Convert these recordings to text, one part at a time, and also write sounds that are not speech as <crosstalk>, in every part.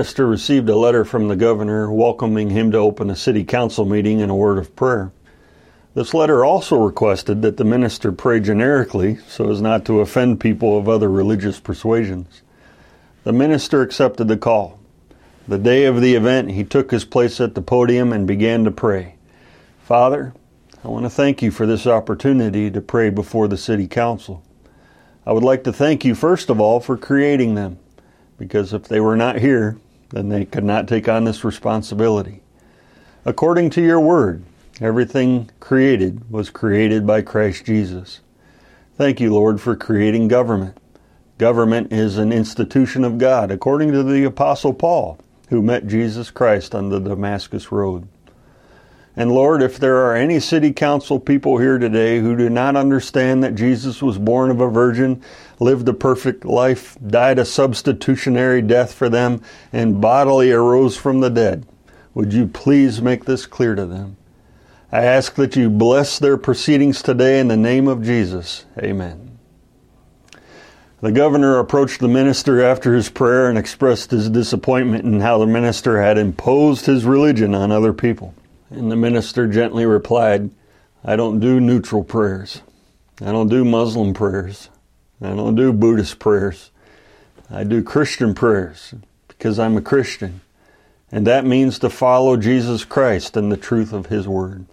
Minister received a letter from the governor welcoming him to open a city council meeting in a word of prayer. This letter also requested that the minister pray generically so as not to offend people of other religious persuasions. The minister accepted the call. The day of the event, he took his place at the podium and began to pray. Father, I want to thank you for this opportunity to pray before the city council. I would like to thank you, first of all, for creating them because if they were not here, then they could not take on this responsibility. According to your word, everything created was created by Christ Jesus. Thank you, Lord, for creating government. Government is an institution of God, according to the Apostle Paul, who met Jesus Christ on the Damascus Road. And Lord, if there are any city council people here today who do not understand that Jesus was born of a virgin, lived a perfect life, died a substitutionary death for them, and bodily arose from the dead, would you please make this clear to them? I ask that you bless their proceedings today in the name of Jesus. Amen. The governor approached the minister after his prayer and expressed his disappointment in how the minister had imposed his religion on other people. And the minister gently replied, I don't do neutral prayers. I don't do Muslim prayers. I don't do Buddhist prayers. I do Christian prayers because I'm a Christian. And that means to follow Jesus Christ and the truth of His Word.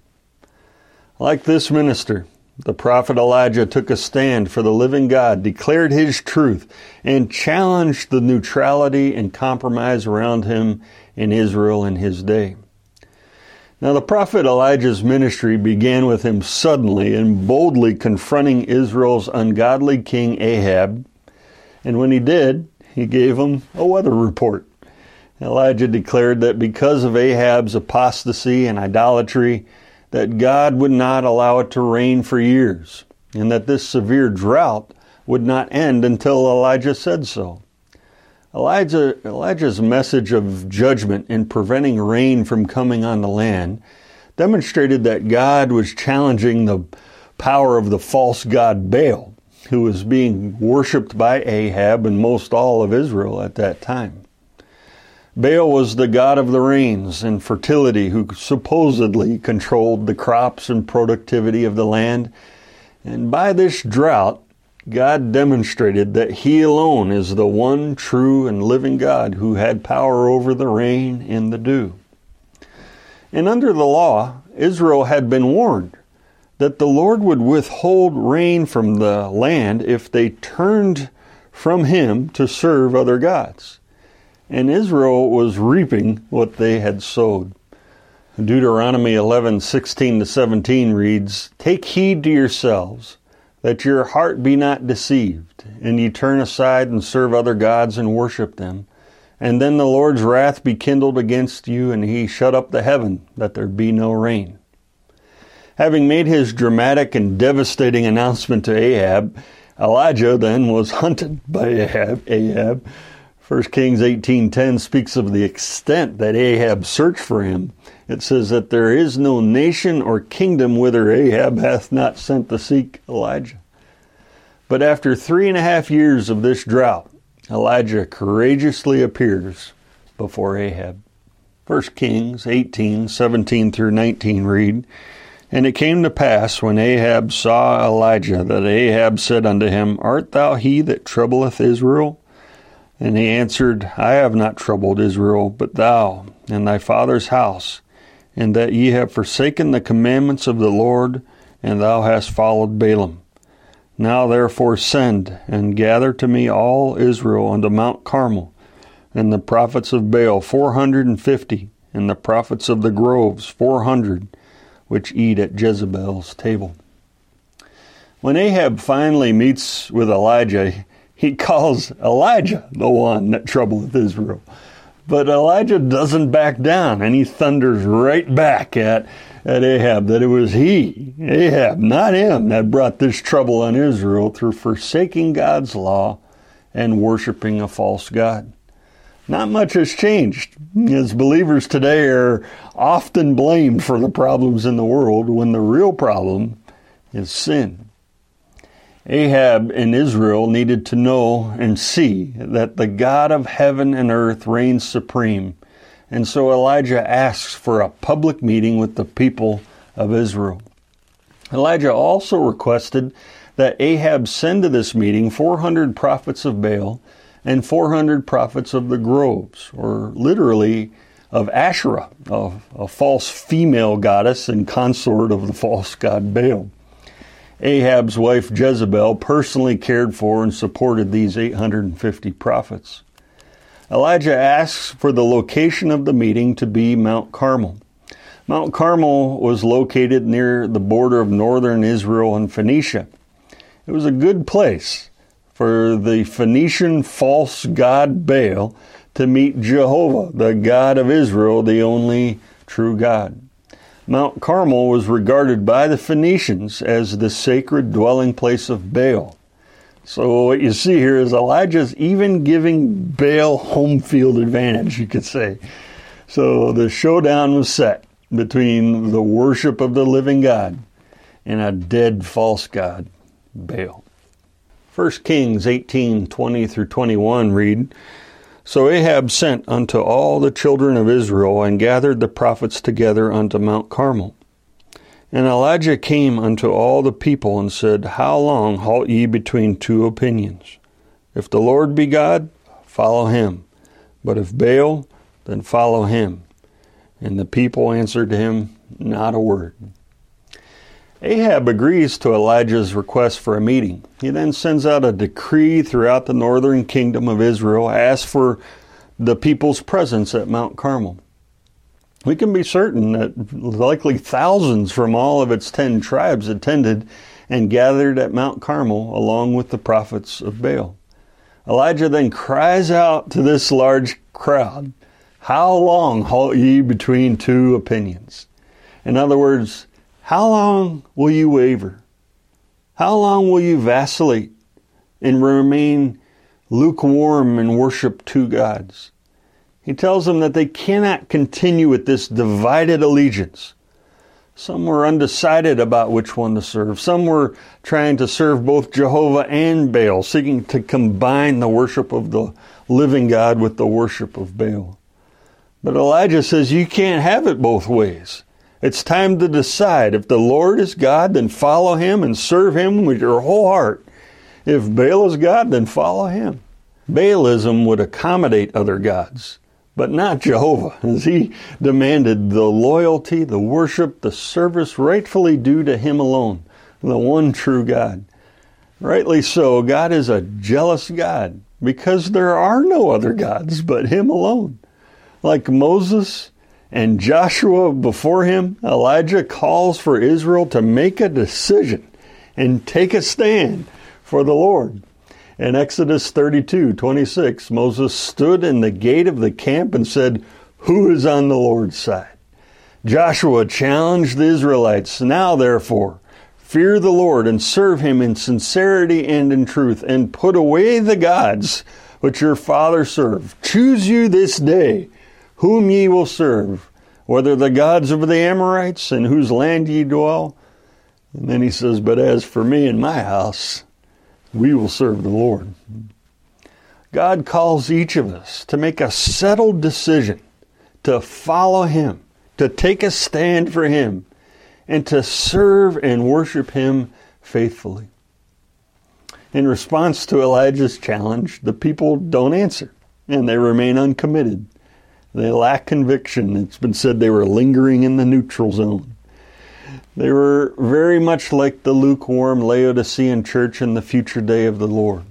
Like this minister, the prophet Elijah took a stand for the living God, declared his truth, and challenged the neutrality and compromise around him in Israel in his day. Now, the prophet Elijah's ministry began with him suddenly and boldly confronting Israel's ungodly king Ahab. And when he did, he gave him a weather report. Elijah declared that because of Ahab's apostasy and idolatry, that God would not allow it to rain for years, and that this severe drought would not end until Elijah said so. Elijah, Elijah's message of judgment in preventing rain from coming on the land demonstrated that God was challenging the power of the false god Baal, who was being worshipped by Ahab and most all of Israel at that time. Baal was the god of the rains and fertility who supposedly controlled the crops and productivity of the land. And by this drought, God demonstrated that He alone is the one true and living God who had power over the rain and the dew. And under the law, Israel had been warned that the Lord would withhold rain from the land if they turned from Him to serve other gods. And Israel was reaping what they had sowed. Deuteronomy 11, 16 to 17 reads, Take heed to yourselves that your heart be not deceived, and ye turn aside and serve other gods and worship them. And then the Lord's wrath be kindled against you, and he shut up the heaven, that there be no rain. Having made his dramatic and devastating announcement to Ahab, Elijah then was <laughs> hunted by Ahab. Ahab. 1 Kings 18:10 speaks of the extent that Ahab searched for him it says that there is no nation or kingdom whither Ahab hath not sent to seek Elijah. But after three and a half years of this drought, Elijah courageously appears before Ahab. 1 Kings 18, 17 through 19 read, And it came to pass when Ahab saw Elijah that Ahab said unto him, Art thou he that troubleth Israel? And he answered, I have not troubled Israel, but thou and thy father's house and that ye have forsaken the commandments of the Lord, and thou hast followed Baalim. Now therefore send, and gather to me all Israel unto Mount Carmel, and the prophets of Baal four hundred and fifty, and the prophets of the groves four hundred, which eat at Jezebel's table. When Ahab finally meets with Elijah, he <laughs> calls Elijah the one that troubleth Israel. But Elijah doesn't back down and he thunders right back at, at Ahab that it was he, Ahab, not him, that brought this trouble on Israel through forsaking God's law and worshiping a false God. Not much has changed, as believers today are often blamed for the problems in the world when the real problem is sin. Ahab in Israel needed to know and see that the God of heaven and earth reigns supreme. And so Elijah asks for a public meeting with the people of Israel. Elijah also requested that Ahab send to this meeting 400 prophets of Baal and 400 prophets of the groves, or literally of Asherah, a, a false female goddess and consort of the false god Baal. Ahab's wife Jezebel personally cared for and supported these 850 prophets. Elijah asks for the location of the meeting to be Mount Carmel. Mount Carmel was located near the border of northern Israel and Phoenicia. It was a good place for the Phoenician false god Baal to meet Jehovah, the God of Israel, the only true God. Mount Carmel was regarded by the Phoenicians as the sacred dwelling place of Baal. So what you see here is Elijah's even giving Baal home field advantage, you could say. So the showdown was set between the worship of the living God and a dead false god, Baal. 1 Kings 18 20 through 21 read, so Ahab sent unto all the children of Israel and gathered the prophets together unto Mount Carmel. And Elijah came unto all the people and said, How long halt ye between two opinions? If the Lord be God, follow him. But if Baal, then follow him. And the people answered him, Not a word. Ahab agrees to Elijah's request for a meeting. He then sends out a decree throughout the northern kingdom of Israel, asks for the people's presence at Mount Carmel. We can be certain that likely thousands from all of its ten tribes attended and gathered at Mount Carmel along with the prophets of Baal. Elijah then cries out to this large crowd, How long halt ye between two opinions? In other words, how long will you waver? How long will you vacillate and remain lukewarm and worship two gods? He tells them that they cannot continue with this divided allegiance. Some were undecided about which one to serve. Some were trying to serve both Jehovah and Baal, seeking to combine the worship of the living God with the worship of Baal. But Elijah says you can't have it both ways. It's time to decide. If the Lord is God, then follow him and serve him with your whole heart. If Baal is God, then follow him. Baalism would accommodate other gods, but not Jehovah, <laughs> as he demanded the loyalty, the worship, the service rightfully due to him alone, the one true God. Rightly so, God is a jealous God because there are no other gods but him alone. Like Moses, and Joshua before him, Elijah calls for Israel to make a decision and take a stand for the Lord. In Exodus 32 26, Moses stood in the gate of the camp and said, Who is on the Lord's side? Joshua challenged the Israelites, Now therefore, fear the Lord and serve him in sincerity and in truth, and put away the gods which your father served. Choose you this day whom ye will serve, whether the gods of the Amorites in whose land ye dwell. And then he says, But as for me and my house, we will serve the Lord. God calls each of us to make a settled decision to follow Him, to take a stand for Him, and to serve and worship Him faithfully. In response to Elijah's challenge, the people don't answer and they remain uncommitted. They lack conviction. It's been said they were lingering in the neutral zone. They were very much like the lukewarm Laodicean church in the future day of the Lord.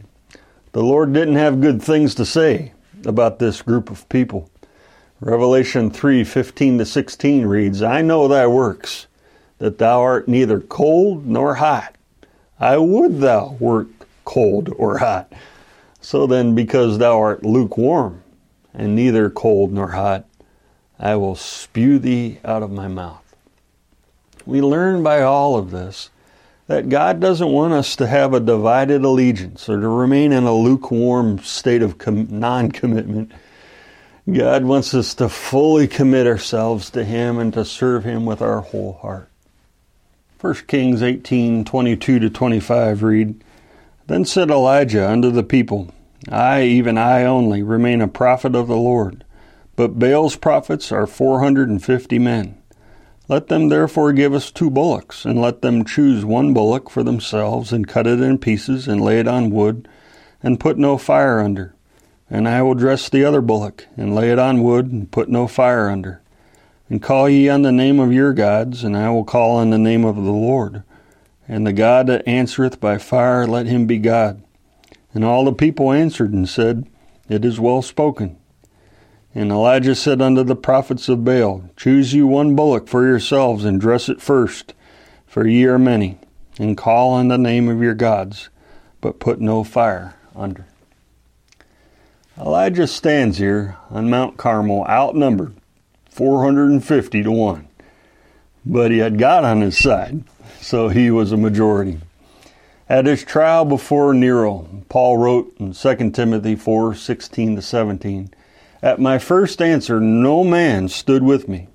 The Lord didn't have good things to say about this group of people. Revelation 3:15 to 16 reads, "I know thy works, that thou art neither cold nor hot. I would thou wert cold or hot. So then, because thou art lukewarm, and neither cold nor hot, I will spew thee out of my mouth. We learn by all of this that God doesn't want us to have a divided allegiance or to remain in a lukewarm state of non commitment. God wants us to fully commit ourselves to Him and to serve Him with our whole heart. 1 Kings 18 22 to 25 read, Then said Elijah unto the people, I, even I only, remain a prophet of the Lord, but Baal's prophets are four hundred and fifty men. Let them therefore give us two bullocks, and let them choose one bullock for themselves, and cut it in pieces, and lay it on wood, and put no fire under. And I will dress the other bullock, and lay it on wood, and put no fire under. And call ye on the name of your gods, and I will call on the name of the Lord. And the God that answereth by fire, let him be God. And all the people answered and said, It is well spoken. And Elijah said unto the prophets of Baal, Choose you one bullock for yourselves, and dress it first, for ye are many, and call on the name of your gods, but put no fire under. Elijah stands here on Mount Carmel, outnumbered 450 to 1. But he had God on his side, so he was a majority. At his trial before Nero, Paul wrote in 2 Timothy 4 16 to 17, at my first answer, no man stood with me,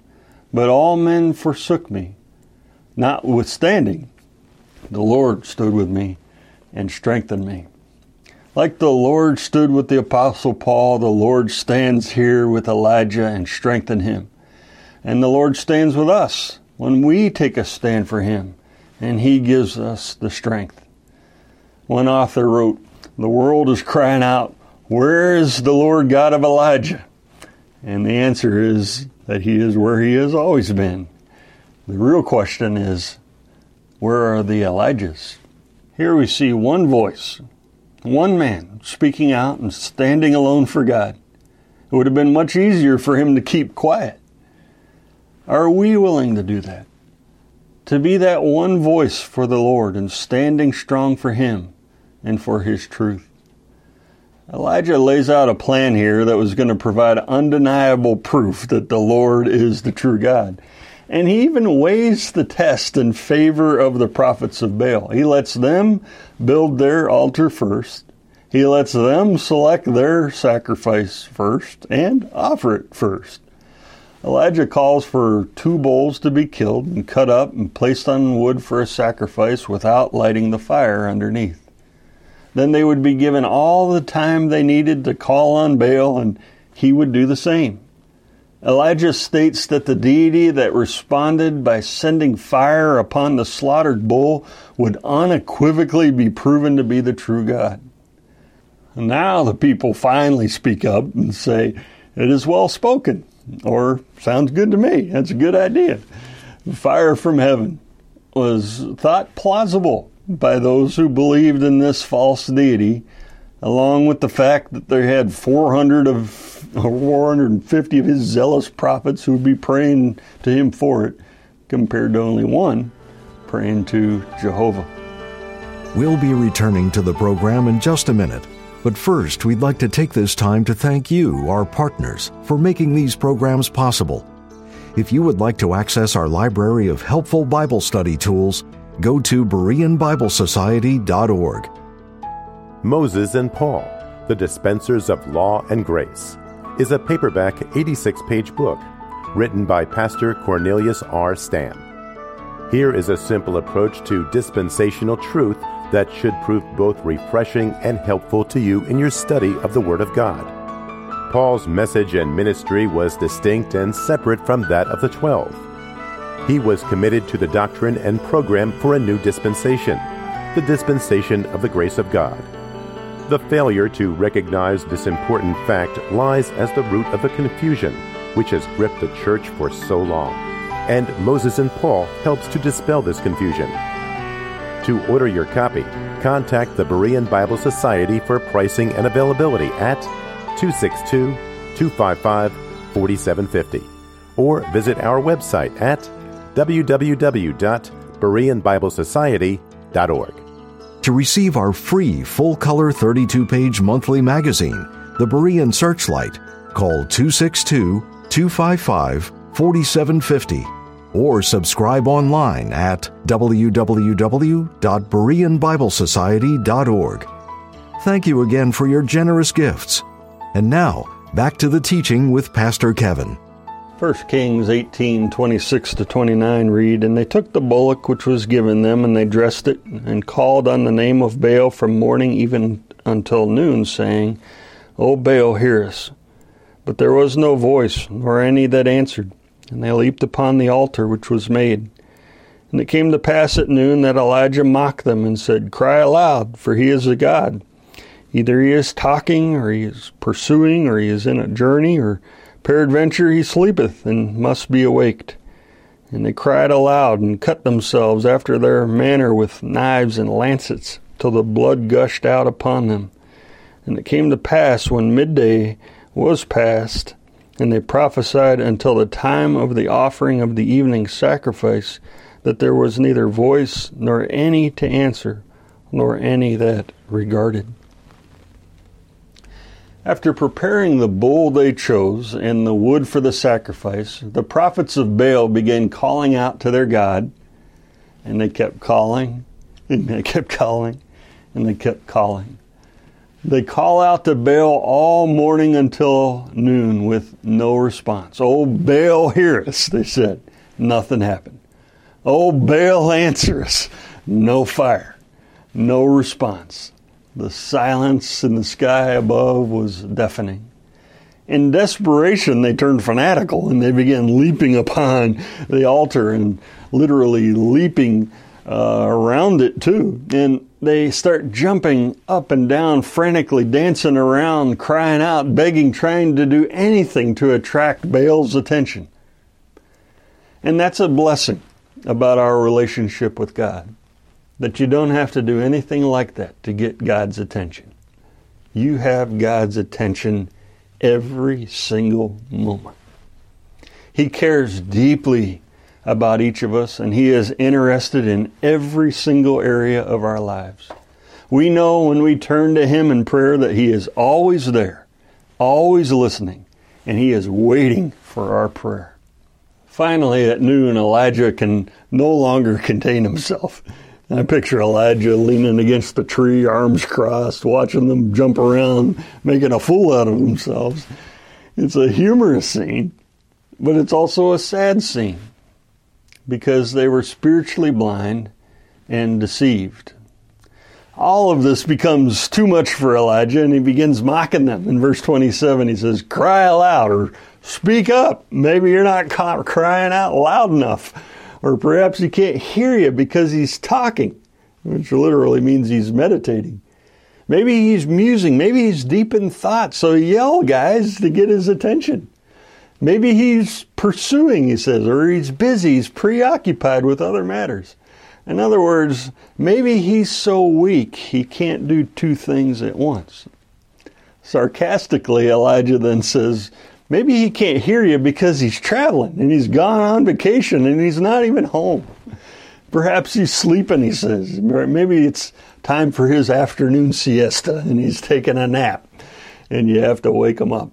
but all men forsook me. Notwithstanding, the Lord stood with me and strengthened me. Like the Lord stood with the Apostle Paul, the Lord stands here with Elijah and strengthened him. And the Lord stands with us when we take a stand for him, and he gives us the strength. One author wrote, The world is crying out, where is the Lord God of Elijah? And the answer is that he is where he has always been. The real question is, where are the Elijahs? Here we see one voice, one man speaking out and standing alone for God. It would have been much easier for him to keep quiet. Are we willing to do that? To be that one voice for the Lord and standing strong for Him and for His truth? Elijah lays out a plan here that was going to provide undeniable proof that the Lord is the true God. And he even weighs the test in favor of the prophets of Baal. He lets them build their altar first. He lets them select their sacrifice first and offer it first. Elijah calls for two bulls to be killed and cut up and placed on wood for a sacrifice without lighting the fire underneath. Then they would be given all the time they needed to call on Baal, and he would do the same. Elijah states that the deity that responded by sending fire upon the slaughtered bull would unequivocally be proven to be the true God. And now the people finally speak up and say, It is well spoken, or sounds good to me. That's a good idea. Fire from heaven was thought plausible by those who believed in this false deity, along with the fact that they had 400 of 450 of his zealous prophets who would be praying to him for it, compared to only one praying to Jehovah. We'll be returning to the program in just a minute. But first, we'd like to take this time to thank you, our partners, for making these programs possible. If you would like to access our library of helpful Bible study tools, go to BereanBibleSociety.org. Moses and Paul, The Dispensers of Law and Grace, is a paperback 86 page book written by Pastor Cornelius R. Stam. Here is a simple approach to dispensational truth that should prove both refreshing and helpful to you in your study of the Word of God. Paul's message and ministry was distinct and separate from that of the Twelve. He was committed to the doctrine and program for a new dispensation, the dispensation of the grace of God. The failure to recognize this important fact lies as the root of the confusion which has gripped the church for so long, and Moses and Paul helps to dispel this confusion. To order your copy, contact the Berean Bible Society for pricing and availability at 262 255 4750 or visit our website at www.bereanbiblesociety.org. To receive our free full color 32 page monthly magazine, The Berean Searchlight, call 262 255 4750 or subscribe online at www.bereanbiblesociety.org. Thank you again for your generous gifts. And now, back to the teaching with Pastor Kevin. 1 Kings 18 26 to 29 read, And they took the bullock which was given them, and they dressed it, and called on the name of Baal from morning even until noon, saying, O Baal, hear us. But there was no voice, nor any that answered. And they leaped upon the altar which was made. And it came to pass at noon that Elijah mocked them and said, Cry aloud, for he is a God. Either he is talking, or he is pursuing, or he is in a journey, or peradventure he sleepeth and must be awaked. And they cried aloud and cut themselves after their manner with knives and lancets, till the blood gushed out upon them. And it came to pass when midday was past, and they prophesied until the time of the offering of the evening sacrifice that there was neither voice nor any to answer, nor any that regarded. After preparing the bull they chose and the wood for the sacrifice, the prophets of Baal began calling out to their God, and they kept calling, <laughs> and they kept calling, and they kept calling. They call out to Baal all morning until noon with no response. Oh, Baal, hear us, they said. Nothing happened. Oh, Baal, answer us. No fire. No response. The silence in the sky above was deafening. In desperation, they turned fanatical and they began leaping upon the altar and literally leaping uh, around it too. And they start jumping up and down, frantically dancing around, crying out, begging, trying to do anything to attract Baal's attention. And that's a blessing about our relationship with God. That you don't have to do anything like that to get God's attention. You have God's attention every single moment. He cares deeply about each of us, and He is interested in every single area of our lives. We know when we turn to Him in prayer that He is always there, always listening, and He is waiting for our prayer. Finally, at noon, Elijah can no longer <laughs> contain himself. I picture Elijah leaning against the tree, arms crossed, watching them jump around, making a fool out of themselves. It's a humorous scene, but it's also a sad scene because they were spiritually blind and deceived. All of this becomes too much for Elijah, and he begins mocking them. In verse 27, he says, Cry aloud or speak up. Maybe you're not crying out loud enough, or perhaps he can't hear you because he's talking, which literally means he's meditating. Maybe he's musing. Maybe he's deep in thought. So yell, guys, to get his attention. Maybe he's pursuing, he says, or he's busy, he's preoccupied with other matters. In other words, maybe he's so weak he can't do two things at once. Sarcastically, Elijah then says, Maybe he can't hear you because he's traveling and he's gone on vacation and he's not even home. Perhaps he's sleeping, he says. Maybe it's time for his afternoon siesta and he's taking a nap and you have to wake him up.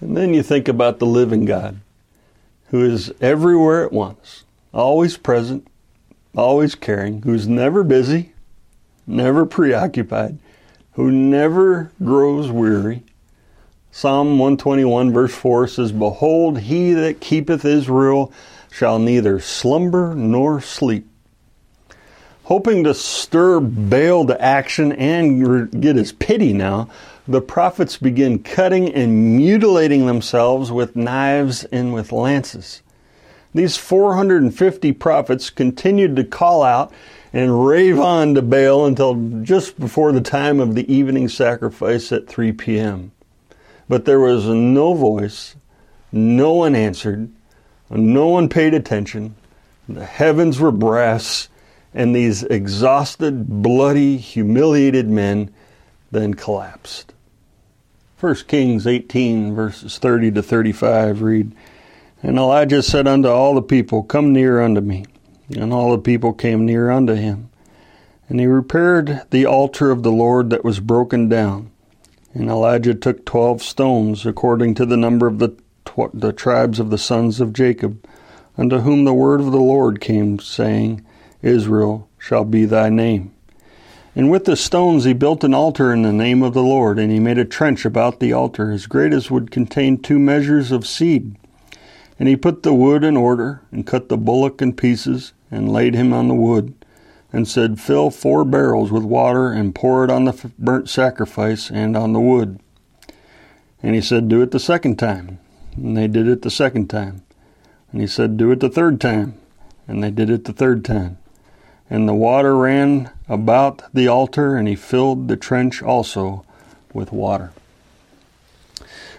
And then you think about the living God who is everywhere at once, always present, always caring, who's never busy, never preoccupied, who never grows weary. Psalm 121, verse 4 says, Behold, he that keepeth Israel shall neither slumber nor sleep. Hoping to stir Baal to action and get his pity now, the prophets begin cutting and mutilating themselves with knives and with lances. These 450 prophets continued to call out and rave on to Baal until just before the time of the evening sacrifice at 3 p.m. But there was no voice, no one answered, no one paid attention. The heavens were brass, and these exhausted, bloody, humiliated men then collapsed. 1 Kings 18, verses 30 to 35 read, And Elijah said unto all the people, Come near unto me. And all the people came near unto him. And he repaired the altar of the Lord that was broken down. And Elijah took twelve stones, according to the number of the, tw- the tribes of the sons of Jacob, unto whom the word of the Lord came, saying, Israel shall be thy name. And with the stones he built an altar in the name of the Lord, and he made a trench about the altar, as great as would contain two measures of seed. And he put the wood in order, and cut the bullock in pieces, and laid him on the wood and said, Fill four barrels with water and pour it on the burnt sacrifice and on the wood. And he said, Do it the second time. And they did it the second time. And he said, Do it the third time. And they did it the third time. And the water ran about the altar, and he filled the trench also with water.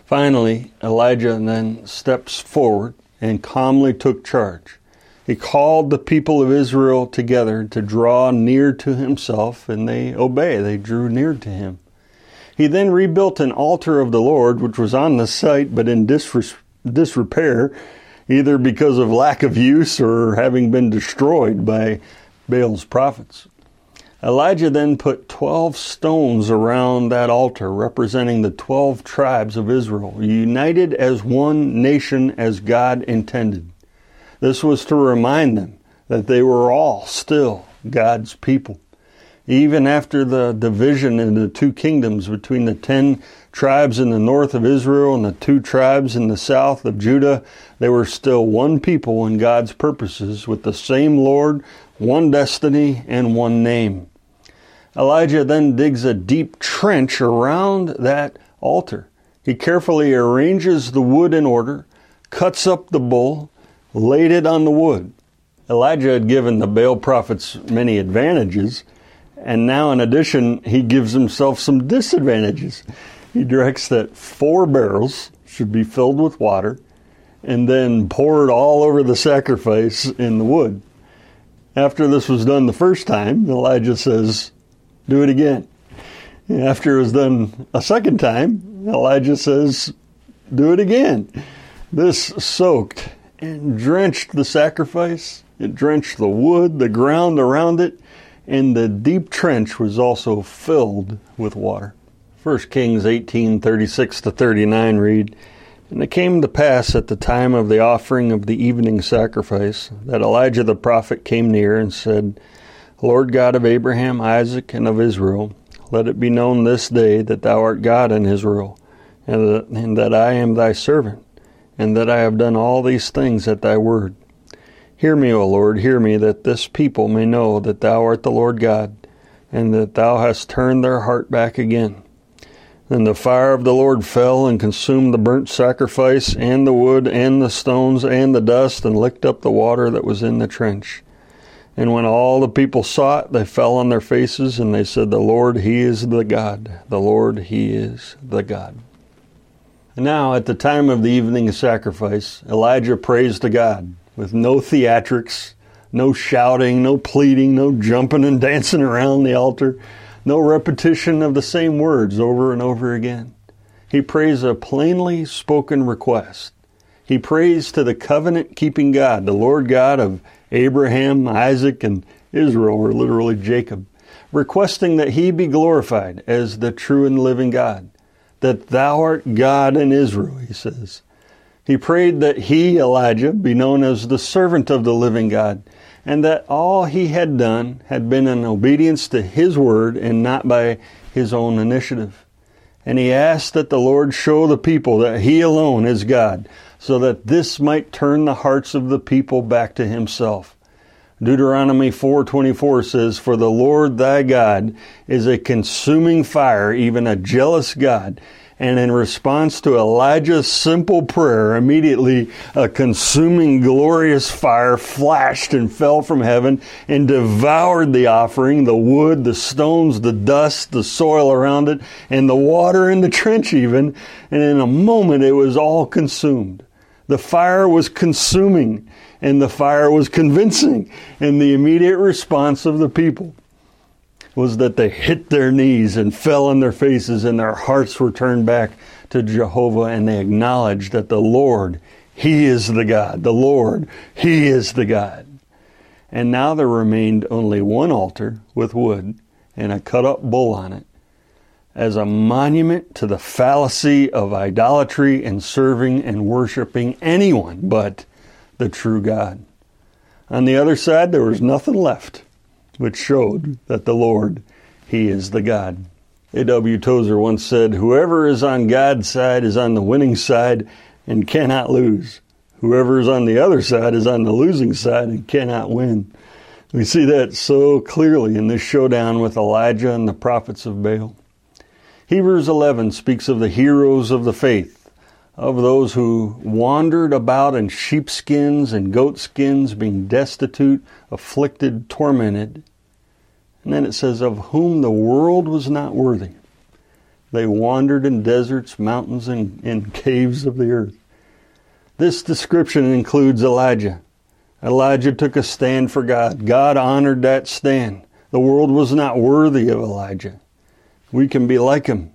Finally, Elijah then steps forward and calmly took charge. He called the people of Israel together to draw near to himself, and they obey. They drew near to him. He then rebuilt an altar of the Lord, which was on the site but in disrepair, either because of lack of use or having been destroyed by Baal's prophets. Elijah then put 12 stones around that altar, representing the 12 tribes of Israel, united as one nation as God intended. This was to remind them that they were all still God's people. Even after the division into two kingdoms between the ten tribes in the north of Israel and the two tribes in the south of Judah, they were still one people in God's purposes with the same Lord, one destiny, and one name. Elijah then digs a deep trench around that altar. He carefully arranges the wood in order, cuts up the bull, laid it on the wood. Elijah had given the Baal prophets many advantages, and now, in addition, he gives himself some disadvantages. He directs that four barrels should be filled with water and then poured all over the sacrifice in the wood. After this was done the first time, Elijah says, Do it again. After it was done a second time, Elijah says, Do it again. This soaked and drenched the sacrifice. It drenched the wood, the ground around it, and the deep trench was also filled with water. 1 Kings 18:36 to 39 read, And it came to pass at the time of the offering of the evening sacrifice that Elijah the prophet came near and said, Lord God of Abraham, Isaac, and of Israel, let it be known this day that thou art God in Israel, and that, and that I am thy servant and that I have done all these things at thy word. Hear me, O Lord, hear me, that this people may know that thou art the Lord God, and that thou hast turned their heart back again. Then the fire of the Lord fell and consumed the burnt sacrifice, and the wood, and the stones, and the dust, and licked up the water that was in the trench. And when all the people saw it, they fell on their faces, and they said, The Lord, He is the God. The Lord, He is the God. Now, at the time of the evening sacrifice, Elijah prays to God with no theatrics, no shouting, no pleading, no jumping and <laughs> dancing around the altar, no repetition of the same words over and over again. He prays a plainly spoken request. He prays to the covenant keeping God, the Lord God of Abraham, Isaac, and Israel, or literally Jacob, requesting that he be glorified as the true and living God that thou art God in Israel, he says. He prayed that he, Elijah, be known as the servant of the living God, and that all he had done had been in obedience to his word and not by his own initiative. And he asked that the Lord show the people that he alone is God, so that this might turn the hearts of the people back to himself. Deuteronomy 4:24 says, "For the Lord thy God is a consuming fire, even a jealous God." And in response to Elijah's simple prayer, immediately a consuming glorious fire flashed and fell from heaven and devoured the offering, the wood, the stones, the dust, the soil around it, and the water in the <laughs> trench even. And in a moment it was all consumed. The fire was consuming and the fire was convincing. And the immediate response of the people was that they hit their knees and fell on their faces, and their hearts were turned back to Jehovah, and they acknowledged that the Lord, He is the God. The Lord, He is the God. and now there remained only one altar with wood and a cut up bull on it, as a monument to the fallacy of idolatry and serving and worshiping anyone but the true God. On the other side, there was nothing left, which showed that the Lord, He is the God. A.W. Tozer once said, Whoever is on God's side is on the winning side and cannot lose. Whoever is on the other side is on the losing side and cannot win. We see that so clearly in this showdown with Elijah and the prophets of Baal. Hebrews 11 speaks of the heroes of the faith, of those who wandered about in sheepskins and goatskins, being destitute, afflicted, tormented. And then it says, of whom the world was not worthy. They wandered in deserts, mountains, and in <laughs> caves of the earth. This description includes Elijah. Elijah took a stand for God. God honored that stand. The world was not worthy of Elijah. We can be like him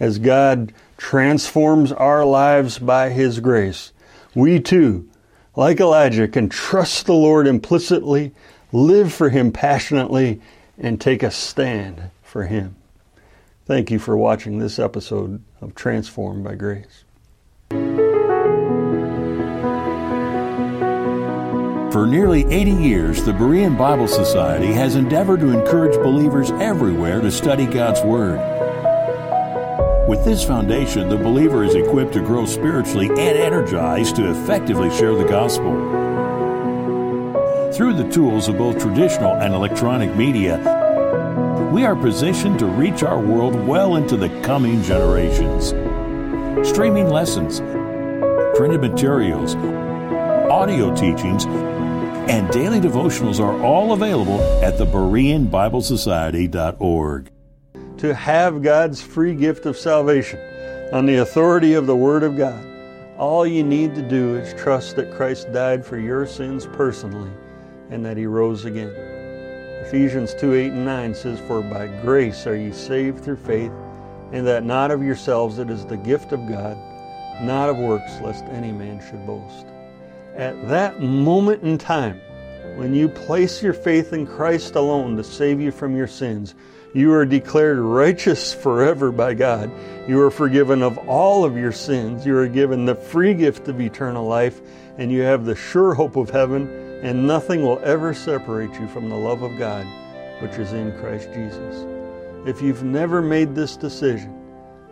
as God transforms our lives by his grace. We too, like Elijah, can trust the Lord implicitly, live for him passionately, and take a stand for him. Thank you for watching this episode of Transformed by Grace. For nearly 80 years, the Berean Bible Society has endeavored to encourage believers everywhere to study God's Word. With this foundation, the believer is equipped to grow spiritually and energized to effectively share the gospel. Through the tools of both traditional and electronic media, we are positioned to reach our world well into the coming generations. Streaming lessons, printed materials, audio teachings, and daily devotionals are all available at the BereanBibleSociety.org. To have God's free gift of salvation on the authority of the Word of God, all you need to do is trust that Christ died for your sins personally and that He rose again. Ephesians 2 8 and 9 says, For by grace are you saved through faith, and that not of yourselves, it is the gift of God, not of works, lest any man should boast. At that moment in time, when you place your faith in Christ alone to save you from your sins, you are declared righteous forever by God. You are forgiven of all of your sins. You are given the free gift of eternal life, and you have the sure hope of heaven, and nothing will ever separate you from the love of God, which is in Christ Jesus. If you've never made this decision,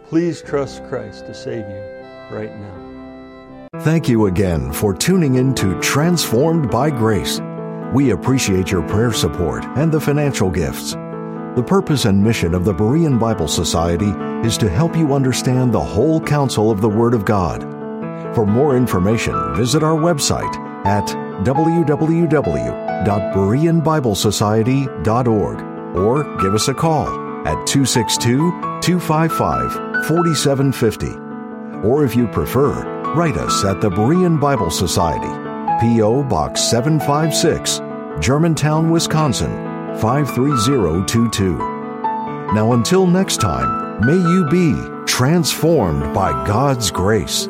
please trust Christ to save you right now. Thank you again for tuning in to Transformed by Grace. We appreciate your prayer support and the financial gifts. The purpose and mission of the Berean Bible Society is to help you understand the whole counsel of the Word of God. For more information, visit our website at www.bereanbiblesociety.org or give us a call at 262 255 4750. Or if you prefer, write us at the Berean Bible Society, P.O. Box 756, Germantown, Wisconsin 53022. Now, until next time, may you be transformed by God's grace.